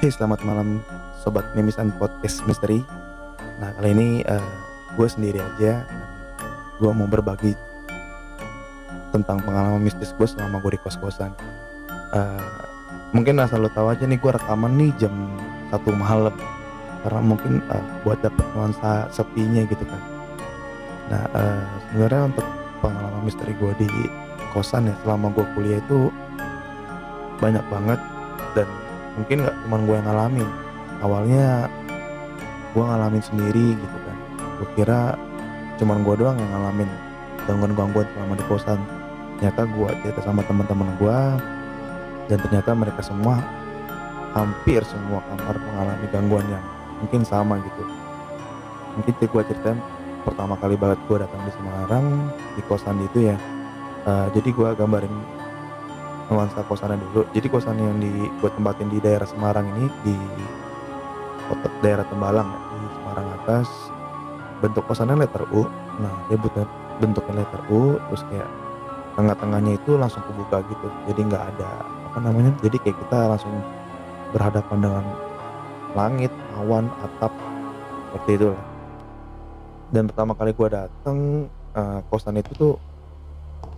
Hey selamat malam sobat mimisan podcast misteri. Nah kali ini uh, gue sendiri aja. Gue mau berbagi tentang pengalaman mistis gue selama gue di kos kosan. Uh, mungkin asal lo tahu aja nih gue rekaman nih jam satu malam karena mungkin uh, buat dapet nuansa sepinya gitu kan. Nah uh, sebenarnya untuk pengalaman misteri gue di kosan ya selama gue kuliah itu banyak banget dan mungkin nggak cuma gue yang ngalamin. Awalnya gue ngalamin sendiri gitu kan. Gue kira cuman gue doang yang ngalamin gangguan-gangguan selama di kosan. Ternyata gue cerita sama teman-teman gue dan ternyata mereka semua hampir semua kamar mengalami gangguan yang mungkin sama gitu. Mungkin gue ceritain pertama kali banget gue datang di Semarang di kosan itu ya. Uh, jadi gue gambarin nuansa kosannya dulu. Jadi kosan yang di gue tempatin di daerah Semarang ini di kota daerah Tembalang ya, di Semarang atas bentuk kosannya letter U. Nah dia bentuk bentuknya letter U terus kayak tengah-tengahnya itu langsung kebuka gitu. Jadi nggak ada apa namanya jadi kayak kita langsung berhadapan dengan langit awan atap seperti itu lah dan pertama kali gue dateng uh, kosan itu tuh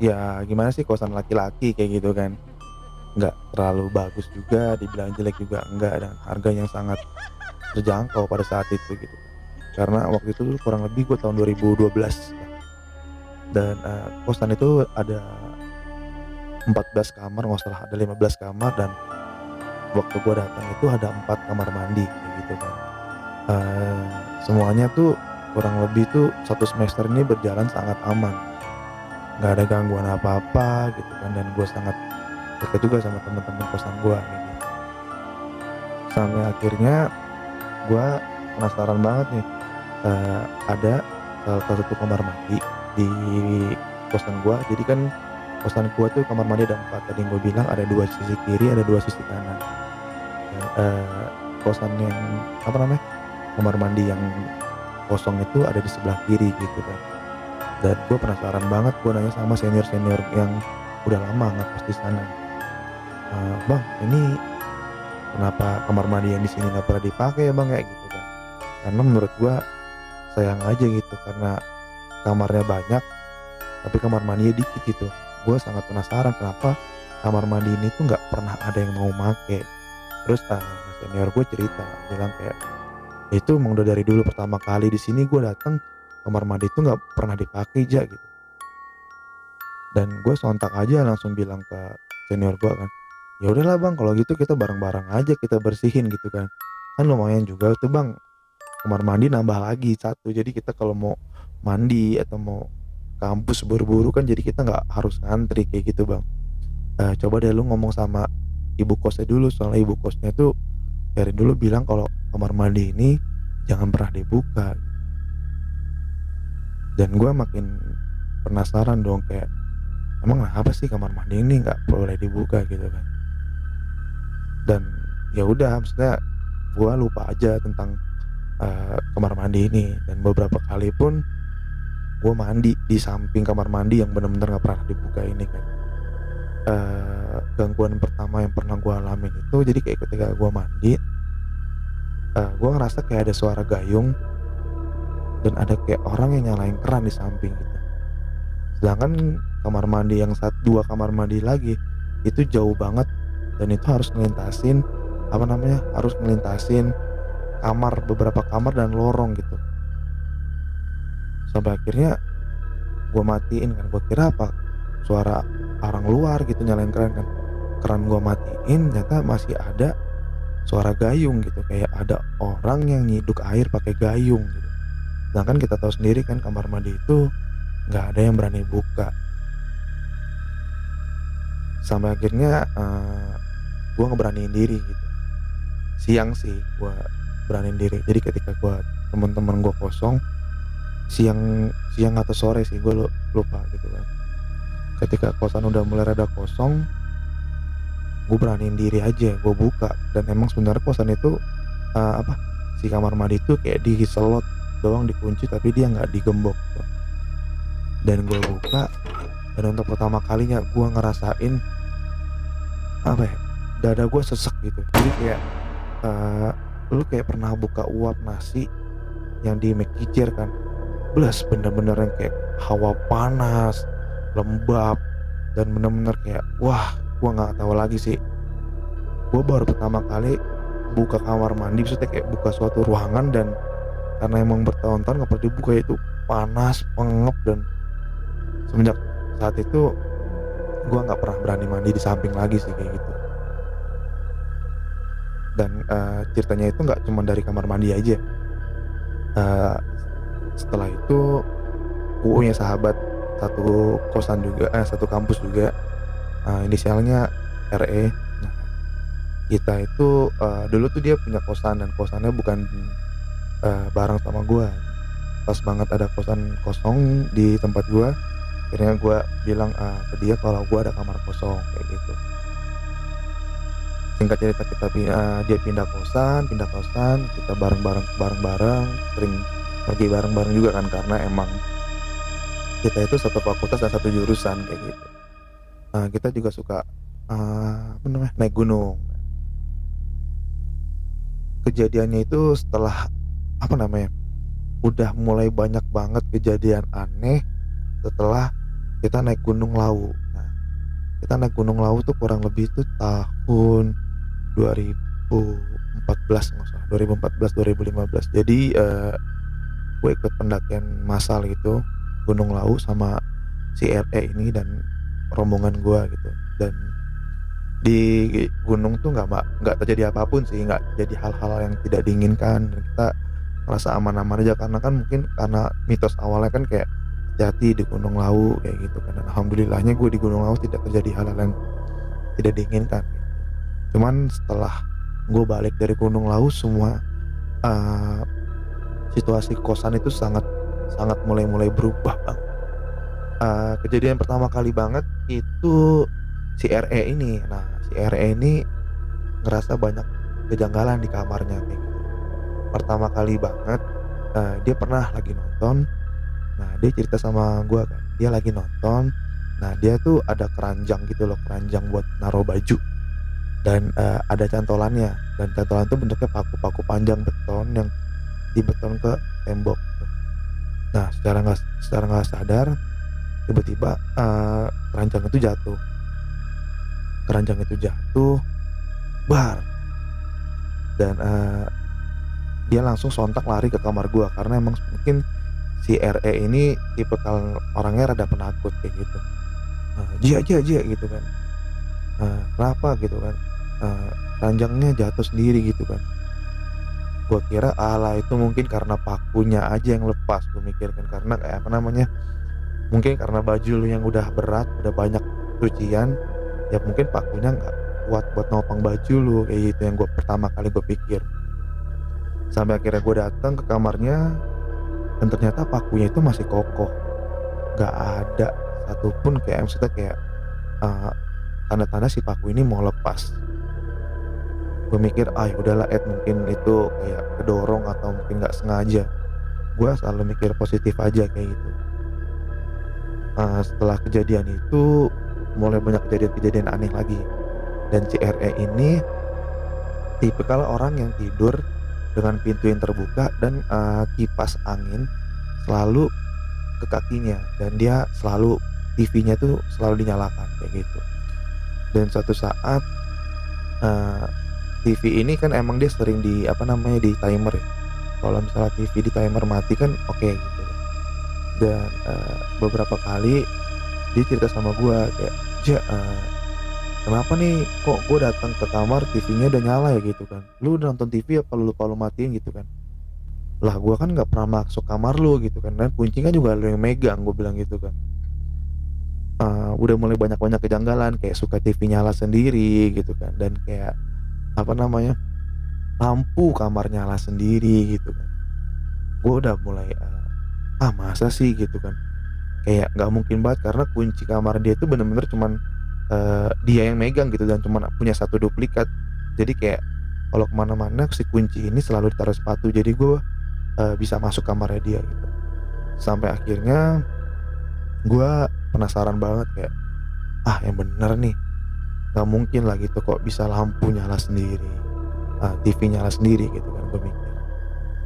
ya gimana sih kosan laki-laki kayak gitu kan? Nggak terlalu bagus juga dibilang jelek juga enggak dan harga yang sangat terjangkau pada saat itu gitu. Karena waktu itu kurang lebih gue tahun 2012 dan uh, kosan itu ada 14 kamar nggak salah ada 15 kamar dan waktu gue datang itu ada empat kamar mandi gitu kan. Uh, semuanya tuh kurang lebih tuh satu semester ini berjalan sangat aman nggak ada gangguan apa-apa gitu kan. Dan gue sangat dekat juga sama teman-teman kosan gue gitu. sampai akhirnya gue penasaran banget nih uh, ada salah satu kamar mandi di kosan gue jadi kan kosan gue tuh kamar mandi ada empat. Tadi gue bilang ada dua sisi kiri ada dua sisi kanan. Dan, uh, kosan yang apa namanya kamar mandi yang kosong itu ada di sebelah kiri gitu kan dan gue penasaran banget gue nanya sama senior senior yang udah lama nggak di sana. E, bang ini kenapa kamar mandi yang di sini nggak pernah dipakai ya bang? Kayak gitu kan. Karena menurut gue sayang aja gitu karena kamarnya banyak tapi kamar mandinya dikit gitu. Gue sangat penasaran kenapa kamar mandi ini tuh nggak pernah ada yang mau make. Terus uh, senior gue cerita bilang kayak itu emang udah dari dulu pertama kali di sini gue datang kamar mandi itu nggak pernah dipakai aja gitu. Dan gue sontak aja langsung bilang ke senior gue kan ya udahlah bang kalau gitu kita bareng-bareng aja kita bersihin gitu kan. Kan lumayan juga tuh bang. Kamar mandi nambah lagi satu jadi kita kalau mau mandi atau mau kampus buru-buru kan jadi kita nggak harus ngantri kayak gitu bang. Uh, coba deh lu ngomong sama ibu kosnya dulu soalnya ibu kosnya tuh dari dulu bilang kalau kamar mandi ini jangan pernah dibuka dan gue makin penasaran dong kayak emang apa sih kamar mandi ini nggak boleh dibuka? Gitu kan. Dan ya udah maksudnya gue lupa aja tentang uh, kamar mandi ini. Dan beberapa kali pun gue mandi di samping kamar mandi yang benar-benar nggak pernah dibuka ini kan. Uh, gangguan pertama yang pernah gue alamin itu jadi kayak ketika gue mandi uh, eh, gue ngerasa kayak ada suara gayung dan ada kayak orang yang nyalain keran di samping gitu sedangkan kamar mandi yang satu dua kamar mandi lagi itu jauh banget. Dan itu harus ngelintasin apa namanya harus ngelintasin kamar beberapa kamar dan lorong gitu. Sampai akhirnya gue matiin kan gue kira apa suara orang luar gitu nyalain keran kan. Keran gue matiin ternyata masih ada suara gayung gitu. Kayak ada orang yang nyiduk air pakai gayung gitu sedangkan kita tahu sendiri kan kamar mandi itu nggak ada yang berani buka. Sampai akhirnya uh, eh, gue ngeberaniin diri gitu. Siang sih gue beraniin diri. Jadi ketika gue teman-teman gue kosong siang siang atau sore sih gue lupa gitu kan. Ketika kosan udah mulai rada kosong gue beraniin diri aja gue buka. Dan emang sebenarnya kosan itu uh, apa si kamar mandi itu kayak diselot doang dikunci tapi dia nggak digembok dan gue buka dan untuk pertama kalinya gue ngerasain apa ya dada gue sesek gitu. Jadi kayak uh, lu kayak pernah buka uap nasi yang di Mekijer kan belas bener-bener yang kayak hawa panas lembab dan bener-bener kayak wah gua nggak tahu lagi sih. Gua baru pertama kali buka kamar mandi maksudnya kayak buka suatu ruangan dan karena emang bertahun-tahun nggak pernah dibuka itu panas pengep dan semenjak saat itu gue nggak pernah berani mandi di samping lagi sih kayak gitu. Dan uh, ceritanya itu nggak cuma dari kamar mandi aja. Uh, setelah itu gue punya sahabat satu kosan juga eh satu kampus juga. Uh, inisialnya RE nah kita itu uh, dulu tuh dia punya kosan dan kosannya bukan uh, bareng sama gue pas banget ada kosan kosong di tempat gue akhirnya gue bilang uh, ke dia kalau gue ada kamar kosong kayak gitu. Singkat cerita kita uh, dia pindah kosan pindah kosan kita bareng bareng bareng bareng sering pergi bareng bareng juga kan karena emang kita itu satu fakultas dan satu jurusan kayak gitu. Nah kita juga suka uh, naik gunung. Kejadiannya itu setelah apa namanya? Udah mulai banyak banget kejadian aneh setelah kita naik Gunung Lawu. Nah, kita naik Gunung Lawu tuh kurang lebih itu tahun 2014 nggak salah. 2014 2015 jadi uh, gue ikut pendakian massal gitu Gunung Lawu sama si RE ini dan rombongan gue gitu. Dan di gunung tuh nggak nggak terjadi apa pun sih nggak jadi hal-hal yang tidak diinginkan. Dan kita merasa aman-aman aja. Karena kan mungkin karena mitos awalnya kan kayak jati di Gunung Lawu kayak gitu kan. Alhamdulillahnya gue di Gunung Lawu tidak terjadi hal-hal yang tidak diinginkan. Cuman setelah gue balik dari Gunung Lawu semua uh, situasi kosan itu sangat sangat mulai-mulai berubah bang. Uh, kejadian pertama kali banget itu si RE ini. Nah si RE ini ngerasa banyak kejanggalan di kamarnya kayak gitu pertama kali banget uh, dia pernah lagi nonton. Nah dia cerita sama gue kan dia lagi nonton. Nah dia tuh ada keranjang gitu loh keranjang buat naruh baju. Dan uh, ada cantolannya. Dan cantolan itu bentuknya paku-paku panjang beton yang dibeton ke tembok nah secara nggak secara nggak sadar tiba-tiba uh, keranjang itu jatuh. Keranjang itu jatuh bar. Dan uh, dia langsung sontak lari ke kamar gua karena emang mungkin si RE ini tipe kalau orangnya rada penakut kayak gitu. Nah, jia jia jia gitu kan. Nah, kenapa? gitu kan. Nah, ranjangnya jatuh sendiri gitu kan. Gua kira ala itu mungkin karena pakunya aja yang lepas gue mikirkan. Karena kayak apa namanya mungkin karena baju lu yang udah berat udah banyak cucian ya mungkin pakunya nggak kuat buat nopang baju lu kayak gitu yang gue pertama kali gue pikir sampai akhirnya gue datang ke kamarnya dan ternyata pakunya itu masih kokoh. Gak ada satupun kayak maksudnya kayak uh, tanda-tanda si paku ini mau lepas. Gue mikir ah ya udahlah Ed mungkin itu kayak kedorong atau mungkin nggak sengaja. Gue selalu mikir positif aja kayak gitu. Uh, setelah kejadian itu mulai banyak kejadian-kejadian aneh lagi. Dan CRE ini tipe kalau orang yang tidur dengan pintu yang terbuka dan uh, kipas angin selalu ke kakinya dan dia selalu TV-nya tuh selalu dinyalakan kayak gitu. Dan suatu saat uh, TV ini kan emang dia sering di apa namanya di timer ya. Kalau misalnya TV di timer mati kan oke okay, gitu. Dan uh, beberapa kali dia cerita sama gue kayak ja uh, kenapa nih kok gue datang ke kamar TV-nya udah nyala ya gitu kan? Lu udah nonton TV apa lu lupa lu matiin gitu kan? Lah gue kan nggak pernah masuk kamar lu gitu kan. Dan kunci kan juga lu yang megang gue bilang gitu kan. Uh, udah mulai banyak-banyak kejanggalan kayak suka TV nyala sendiri gitu kan. Dan kayak apa namanya lampu kamar nyala sendiri gitu kan. Gue udah mulai uh, ah masa sih gitu kan? Kayak nggak mungkin banget karena kunci kamar dia itu bener-bener cuman uh, dia yang megang gitu dan cuma punya satu duplikat. Jadi kayak kalau ke mana-mana si kunci ini selalu ditaruh sepatu. Jadi gue uh, bisa masuk kamarnya dia gitu. Sampai akhirnya gue penasaran banget kayak ah yang bener nih. Nggak mungkin lah gitu kok bisa lampu nyala sendiri uh, TV nyala sendiri gitu kan gue mikir.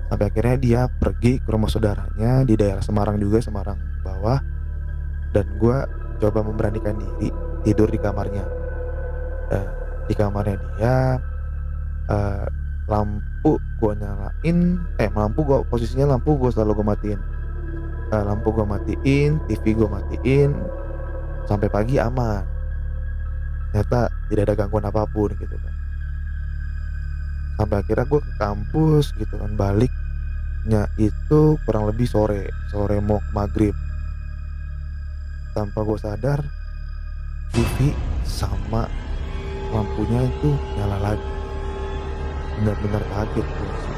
Sampai akhirnya dia pergi ke rumah saudaranya di daerah Semarang juga Semarang bawah. Dan gue coba memberanikan diri tidur di kamarnya. Uh, di kamarnya dia uh, lampu gue nyalain eh lampu gue posisinya lampu gue selalu gue matiin. Uh, lampu gue matiin TV gue matiin sampai pagi aman. Ternyata tidak ada gangguan apa pun gitu kan. Sampai akhirnya gue ke kampus gitu kan baliknya itu kurang lebih sore sore mau maghrib. Tanpa gue sadar Sama lampunya itu nyala lagi. Benar-benar kaget gue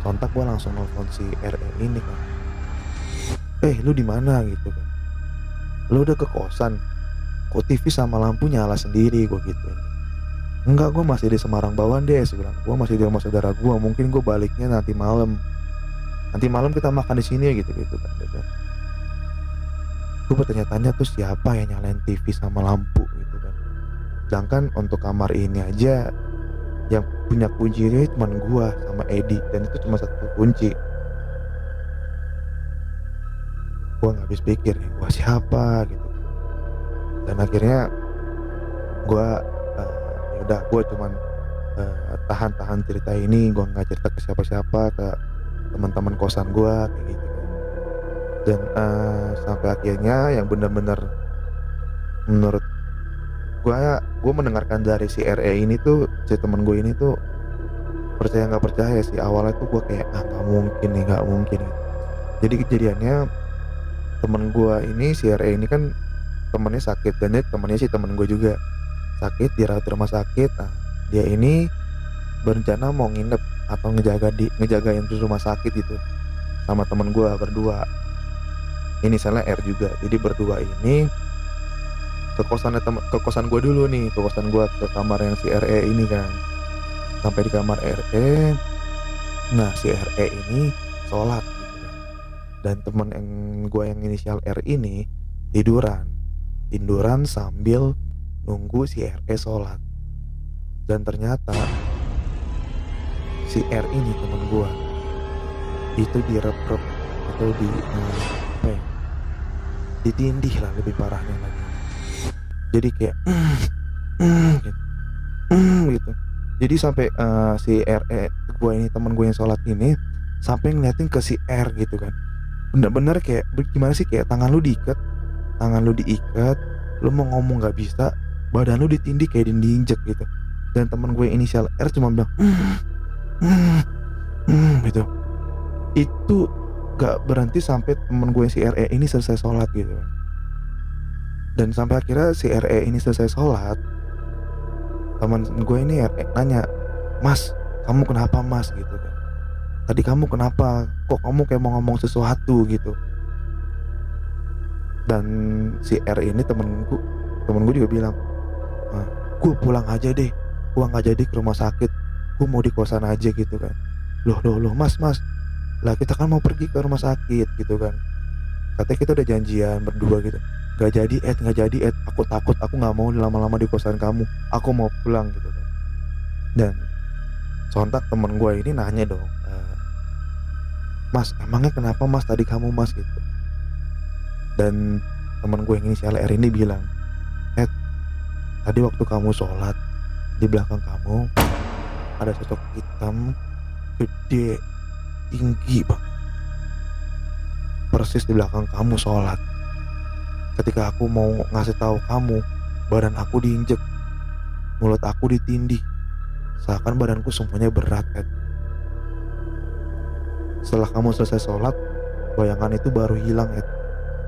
sontak gue langsung nelfon si RE ini kan eh lu di mana? gitu kan lu udah ke kosan. Kok TV sama lampu nyala sendiri? gue gitu. Enggak gue masih di Semarang bawah deh sih gue masih di rumah saudara gue mungkin gue baliknya nanti malam. Nanti malam kita makan di sini gitu gitu kan. Gue bertanya-tanya tuh siapa yang nyalain TV sama lampu? Gitu kan. Sedangkan untuk kamar ini aja yang punya kuncinya cuma gue sama Edi dan itu cuma satu kunci. Gue nggak habis pikir nih gue siapa gitu. Dan akhirnya gue uh, ya udah gue cuman uh, tahan-tahan cerita ini gue nggak cerita ke siapa-siapa ke teman-teman kosan gue kayak gitu dan uh, sampai akhirnya yang benar-benar menurut gue gue mendengarkan dari si RE ini tuh si temen gue ini tuh percaya nggak percaya sih. Awalnya tuh gue kayak ah nggak mungkin nih nggak mungkin jadi kejadiannya temen gue ini si RE ini kan temennya sakit dan temennya sih temen gue juga. Sakit di rumah sakit. Nah dia ini berencana mau nginep atau ngejaga di ngejagain di rumah sakit gitu sama temen gue berdua ini salah R juga. Jadi berdua ini ke kosan ke kosan gue dulu nih. Ke kosan gue ke kamar yang si RE ini kan. Sampai di kamar RE nah si RE ini sholat dan temen yang gue yang inisial R ini tiduran. Tiduran sambil nunggu si RE sholat. Dan ternyata si R ini temen gue itu direp-rep atau di ya ditindih lah lebih parahnya lagi. Jadi kayak mm, mm, gitu, mm, gitu. Jadi sampai uh, si RE gue ini temen gue yang sholat ini sampai ngeliatin ke si R gitu kan. Bener-bener kayak gimana sih? Kayak tangan lu diikat tangan lu diikat lu mau ngomong nggak bisa badan lu ditindih kayak diinjek gitu. Dan teman gue inisial R cuma bilang mm, mm, mm, gitu. Itu gak berhenti sampai temen gue si RE ini selesai sholat gitu. Dan sampai akhirnya si RE ini selesai sholat teman gue ini RE nanya mas kamu kenapa mas? gitu kan. Tadi kamu kenapa? Kok kamu kayak mau ngomong sesuatu? gitu. Dan si R ini temenku temen gue juga bilang ah, gue pulang aja deh. Gue nggak jadi ke rumah sakit. Gue mau di kosan aja gitu kan. Loh loh loh mas mas lah kita kan mau pergi ke rumah sakit gitu kan. Katanya kita udah janjian berdua gitu. Gak jadi Ed gak jadi Ed. Aku takut aku nggak mau lama-lama di kosan kamu. Aku mau pulang gitu kan. Dan sontak temen gue ini nanya dong mas emangnya kenapa mas tadi kamu mas? Gitu. Dan teman gue yang inisial R ini bilang Ed tadi waktu kamu sholat di belakang kamu ada sosok hitam gede tinggi bang persis di belakang kamu sholat ketika aku mau ngasih tahu kamu badan aku diinjek mulut aku ditindih seakan badanku semuanya berat Ed setelah kamu selesai sholat, bayangan itu baru hilang, Ed.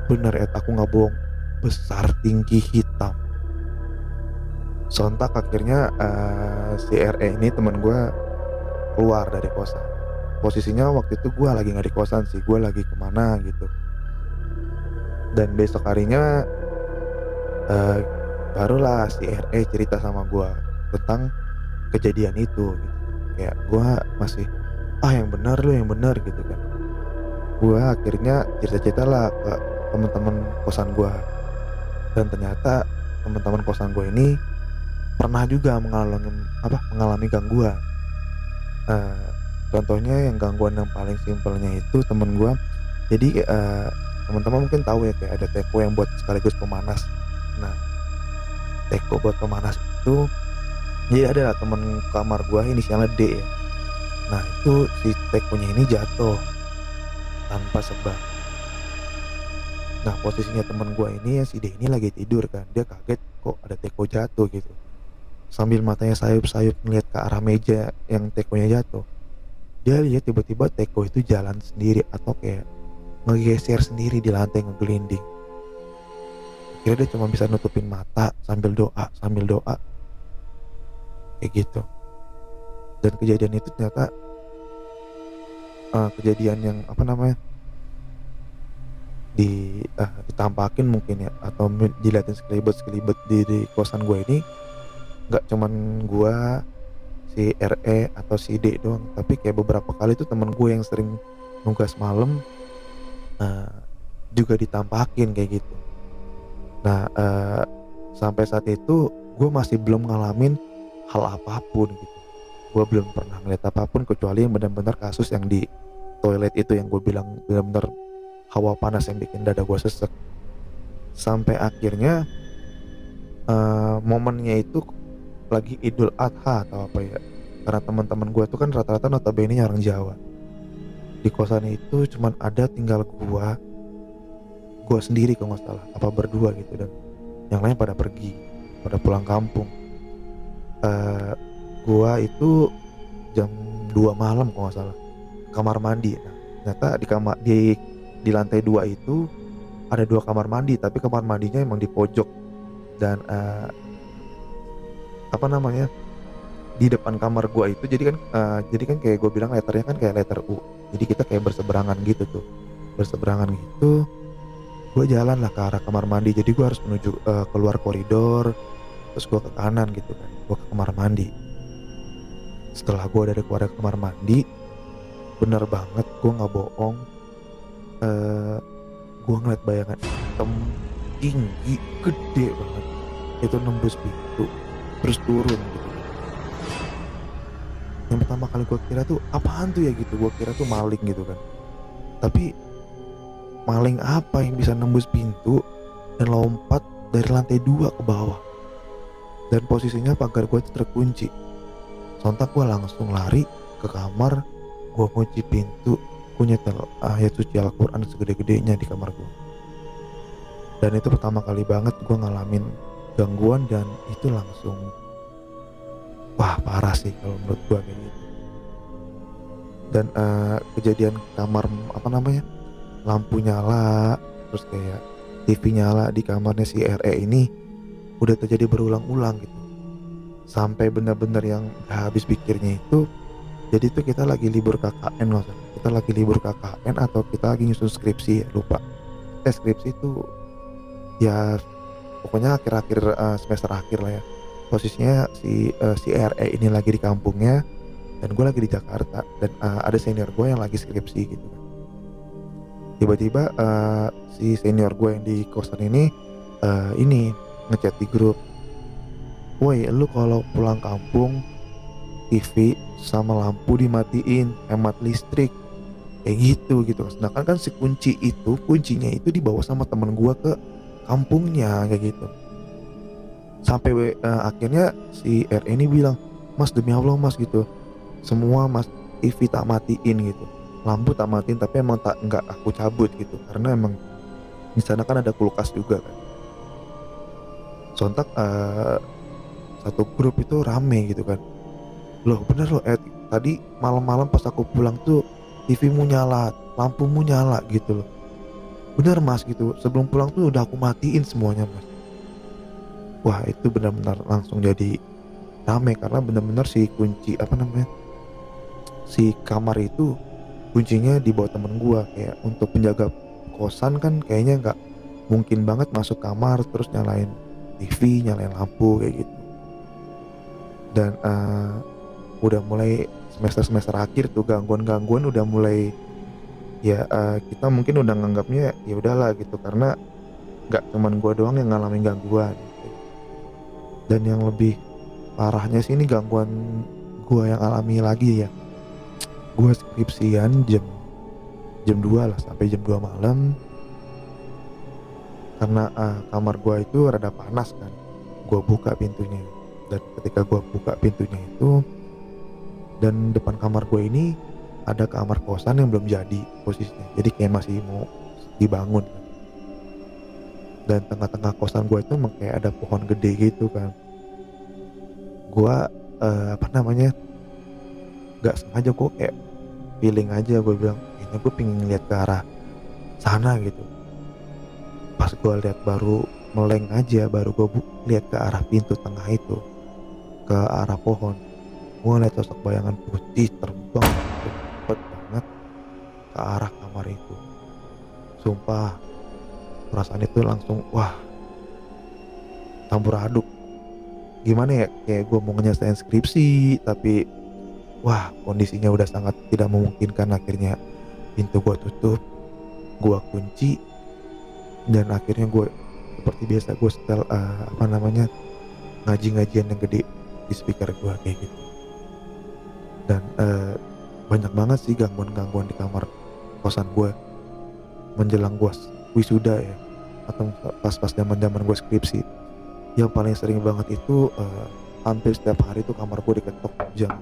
Bener, Ed, aku nggak bohong. Besar, tinggi, hitam. Sontak akhirnya uh, si RE ini temen gue keluar dari kosan. Posisinya waktu itu gue lagi nggak di kosan sih, gue lagi ke mana gitu. Dan besok harinya uh, barulah si RE cerita sama gue tentang kejadian itu. Gitu. Kayak gue masih ah yang benar lu yang benar gitu kan gue akhirnya cerita-cerita lah ke teman-teman kosan gue dan ternyata teman-teman kosan gue ini pernah juga mengalami apa mengalami gangguan uh, contohnya yang gangguan yang paling simpelnya itu temen gue jadi uh, teman-teman mungkin tahu ya kayak ada teko yang buat sekaligus pemanas. Nah teko buat pemanas itu jadi ada temen kamar gue inisialnya D ya. Nah itu si tekonya ini jatuh tanpa sebab. Nah posisinya temen gue ini ya si D ini lagi tidur kan. Dia kaget kok ada teko jatuh? gitu. Sambil matanya sayup-sayup ngeliat ke arah meja yang tekonya jatuh dia lihat tiba-tiba teko itu jalan sendiri atau kayak ngegeser sendiri di lantai ngegelinding. Kira dia cuma bisa nutupin mata sambil doa sambil doa. Kayak gitu. Dan kejadian itu ternyata uh, kejadian yang apa namanya di uh, ditampakin mungkin ya atau dilihatin sekelibet sekelibet di, di kosan gue ini nggak cuman gue si RE atau si D doang. Tapi kayak beberapa kali tuh temen gue yang sering nugas malam uh, juga ditampakin kayak gitu. Nah uh, sampai saat itu gue masih belum ngalamin hal apa pun gitu. Gue belum pernah ngeliat apa pun kecuali yang benar-benar kasus yang di toilet itu yang gue bilang benar-benar hawa panas yang bikin dada gue sesek. Sampai akhirnya uh, momennya itu lagi Idul Adha atau apa ya. Karena teman-teman gue tuh kan rata-rata notabene orang Jawa. Di kosan itu cuman ada tinggal gue gue sendiri kalau nggak salah apa berdua gitu dan yang lain pada pergi pada pulang kampung. Uh, eh, gue itu jam 2 malam kalau nggak salah kamar mandi. Nah, ternyata di kamar di di lantai dua itu ada dua kamar mandi tapi kamar mandinya emang di pojok. Dan uh, apa namanya di depan kamar gua itu jadi kan uh, jadi kan kayak gue bilang letternya kan kayak letter U. Jadi kita kayak berseberangan gitu tuh. Berseberangan gitu gue jalan lah ke arah kamar mandi. Jadi gue harus menuju uh, keluar koridor terus gue ke kanan gitu kan. Gue ke kamar mandi. Setelah gue dari keluar ke kamar mandi bener banget gue nggak bohong uh, gue ngeliat bayangan hitam tinggi gede banget. Itu nembus pintu terus turun gitu. Yang pertama kali gue kira tuh apaan tuh ya? gitu. Gue kira tuh maling gitu kan. Tapi maling apa yang bisa nembus pintu dan lompat dari lantai dua ke bawah? Dan posisinya pagar gue terkunci. Sontak gue langsung lari ke kamar. Gue kunci pintu. Gue nyetel ayat suci Al-Quran segede-gedenya di kamar gue dan itu pertama kali banget gue ngalamin gangguan dan itu langsung wah parah sih kalau menurut gua kayak gitu. Dan uh, kejadian kamar apa namanya lampu nyala terus kayak TV nyala di kamarnya si RE ini udah terjadi berulang-ulang gitu. Sampai benar-benar yang habis pikirnya itu jadi itu kita lagi libur KKN loh kita lagi libur KKN atau kita lagi nyusun skripsi ya lupa. Eh skripsi itu ya pokoknya akhir-akhir uh, semester akhir lah ya. Posisinya si uh, si RE ini lagi di kampungnya dan gue lagi di Jakarta dan uh, ada senior gue yang lagi skripsi gitu. Tiba-tiba uh, si senior gue yang di kosan ini uh, ini ngechat di grup woi lu kalau pulang kampung TV sama lampu dimatiin hemat listrik. Kayak gitu gitu. Sedangkan kan si kunci itu kuncinya itu dibawa sama temen gue ke kampungnya kayak gitu. Sampai uh, akhirnya si R ini bilang mas demi Allah mas gitu. Semua mas TV tak matiin gitu. Lampu tak matiin tapi emang tak nggak aku cabut gitu. Karena emang di sana kan ada kulkas juga kan. Sontak uh, satu grup itu rame gitu kan. Loh bener loh eh tadi malam-malam pas aku pulang tuh TV-mu nyala lampumu nyala gitu loh bener mas gitu. Sebelum pulang tuh udah aku matiin semuanya mas. Wah itu benar-benar langsung jadi rame karena benar-benar si kunci apa namanya si kamar itu kuncinya di bawah temen gua. Kayak untuk penjaga kosan kan kayaknya nggak mungkin banget masuk kamar terus nyalain TV nyalain lampu kayak gitu. Dan uh, udah mulai semester semester akhir tuh gangguan-gangguan udah mulai ya uh, kita mungkin udah nganggapnya ya udahlah gitu karena nggak cuman gue doang yang ngalamin gangguan. Gitu. dan yang lebih parahnya sih ini gangguan gue yang alami lagi ya. Gue skripsian jam jam 2 lah sampai jam 2 malam. Karena uh, kamar gue itu rada panas kan. Gue buka pintunya. Dan ketika gue buka pintunya itu dan depan kamar gue ini ada kamar kosan yang belum jadi posisinya. Jadi kayak masih mau dibangun. Dan tengah-tengah kosan gue itu emang kayak ada pohon gede gitu kan. Gue uh, apa namanya gak sengaja gue kayak feeling aja gue bilang ini gue pengen lihat ke arah sana gitu. Pas gue lihat baru meleng aja baru gue lihat ke arah pintu tengah itu ke arah pohon. Gue lihat sosok bayangan putih terbang ke arah kamar itu. Sumpah perasaan itu langsung wah campur aduk. Gimana ya kayak gue mau nyelesain skripsi tapi wah kondisinya udah sangat tidak memungkinkan. Akhirnya pintu gue tutup gue kunci dan akhirnya gue seperti biasa gue setel uh, apa namanya ngaji-ngajian yang gede di speaker gue kayak gitu. Dan uh, banyak banget sih gangguan-gangguan di kamar kosan gue menjelang gue wisuda ya atau pas-pas zaman-zaman gue skripsi. Yang paling sering banget itu uh, hampir setiap hari tuh kamar gue diketok jam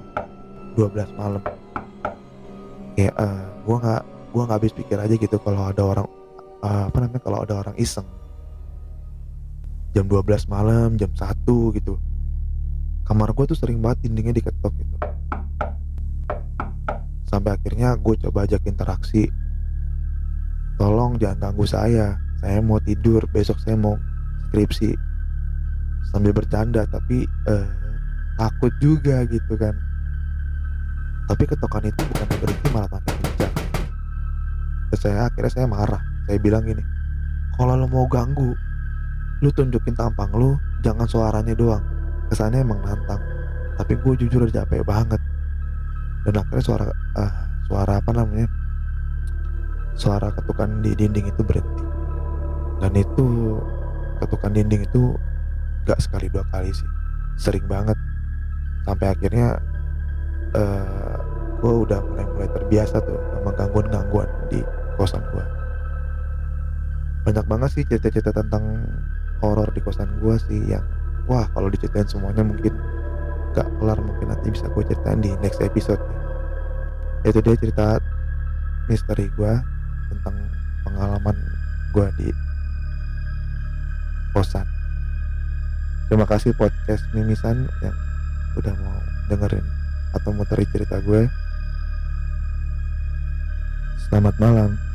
12 malam. Kayak uh, gue nggak gue nggak habis pikir aja gitu kalau ada orang uh, apa namanya kalau ada orang iseng. Jam 12 malam jam 1 gitu. Kamar gue tuh sering banget dindingnya diketok gitu sampai akhirnya gue coba ajak interaksi. Tolong jangan ganggu saya. Saya mau tidur besok saya mau skripsi. Sambil bercanda tapi uh, takut juga gitu kan. Tapi ketokan itu bukan berhenti malah makin kencang saya akhirnya saya marah. Saya bilang gini kalau lo mau ganggu lu tunjukin tampang lu jangan suaranya doang. Kesannya emang nantang. Tapi gue jujur capek banget dan akhirnya suara uh, suara apa namanya? Suara ketukan di dinding itu berhenti. Dan itu ketukan dinding itu gak sekali dua kali sih. Sering banget. Sampai akhirnya uh, gue udah mulai mulai terbiasa tuh sama gangguan-gangguan di kosan gue banyak banget sih cerita-cerita tentang horor di kosan gue sih yang wah kalau diceritain semuanya mungkin gak kelar mungkin nanti bisa gue ceritain di next episode itu dia cerita misteri gue tentang pengalaman gue di kosan terima kasih podcast mimisan yang udah mau dengerin atau mau cerita gue. Selamat malam.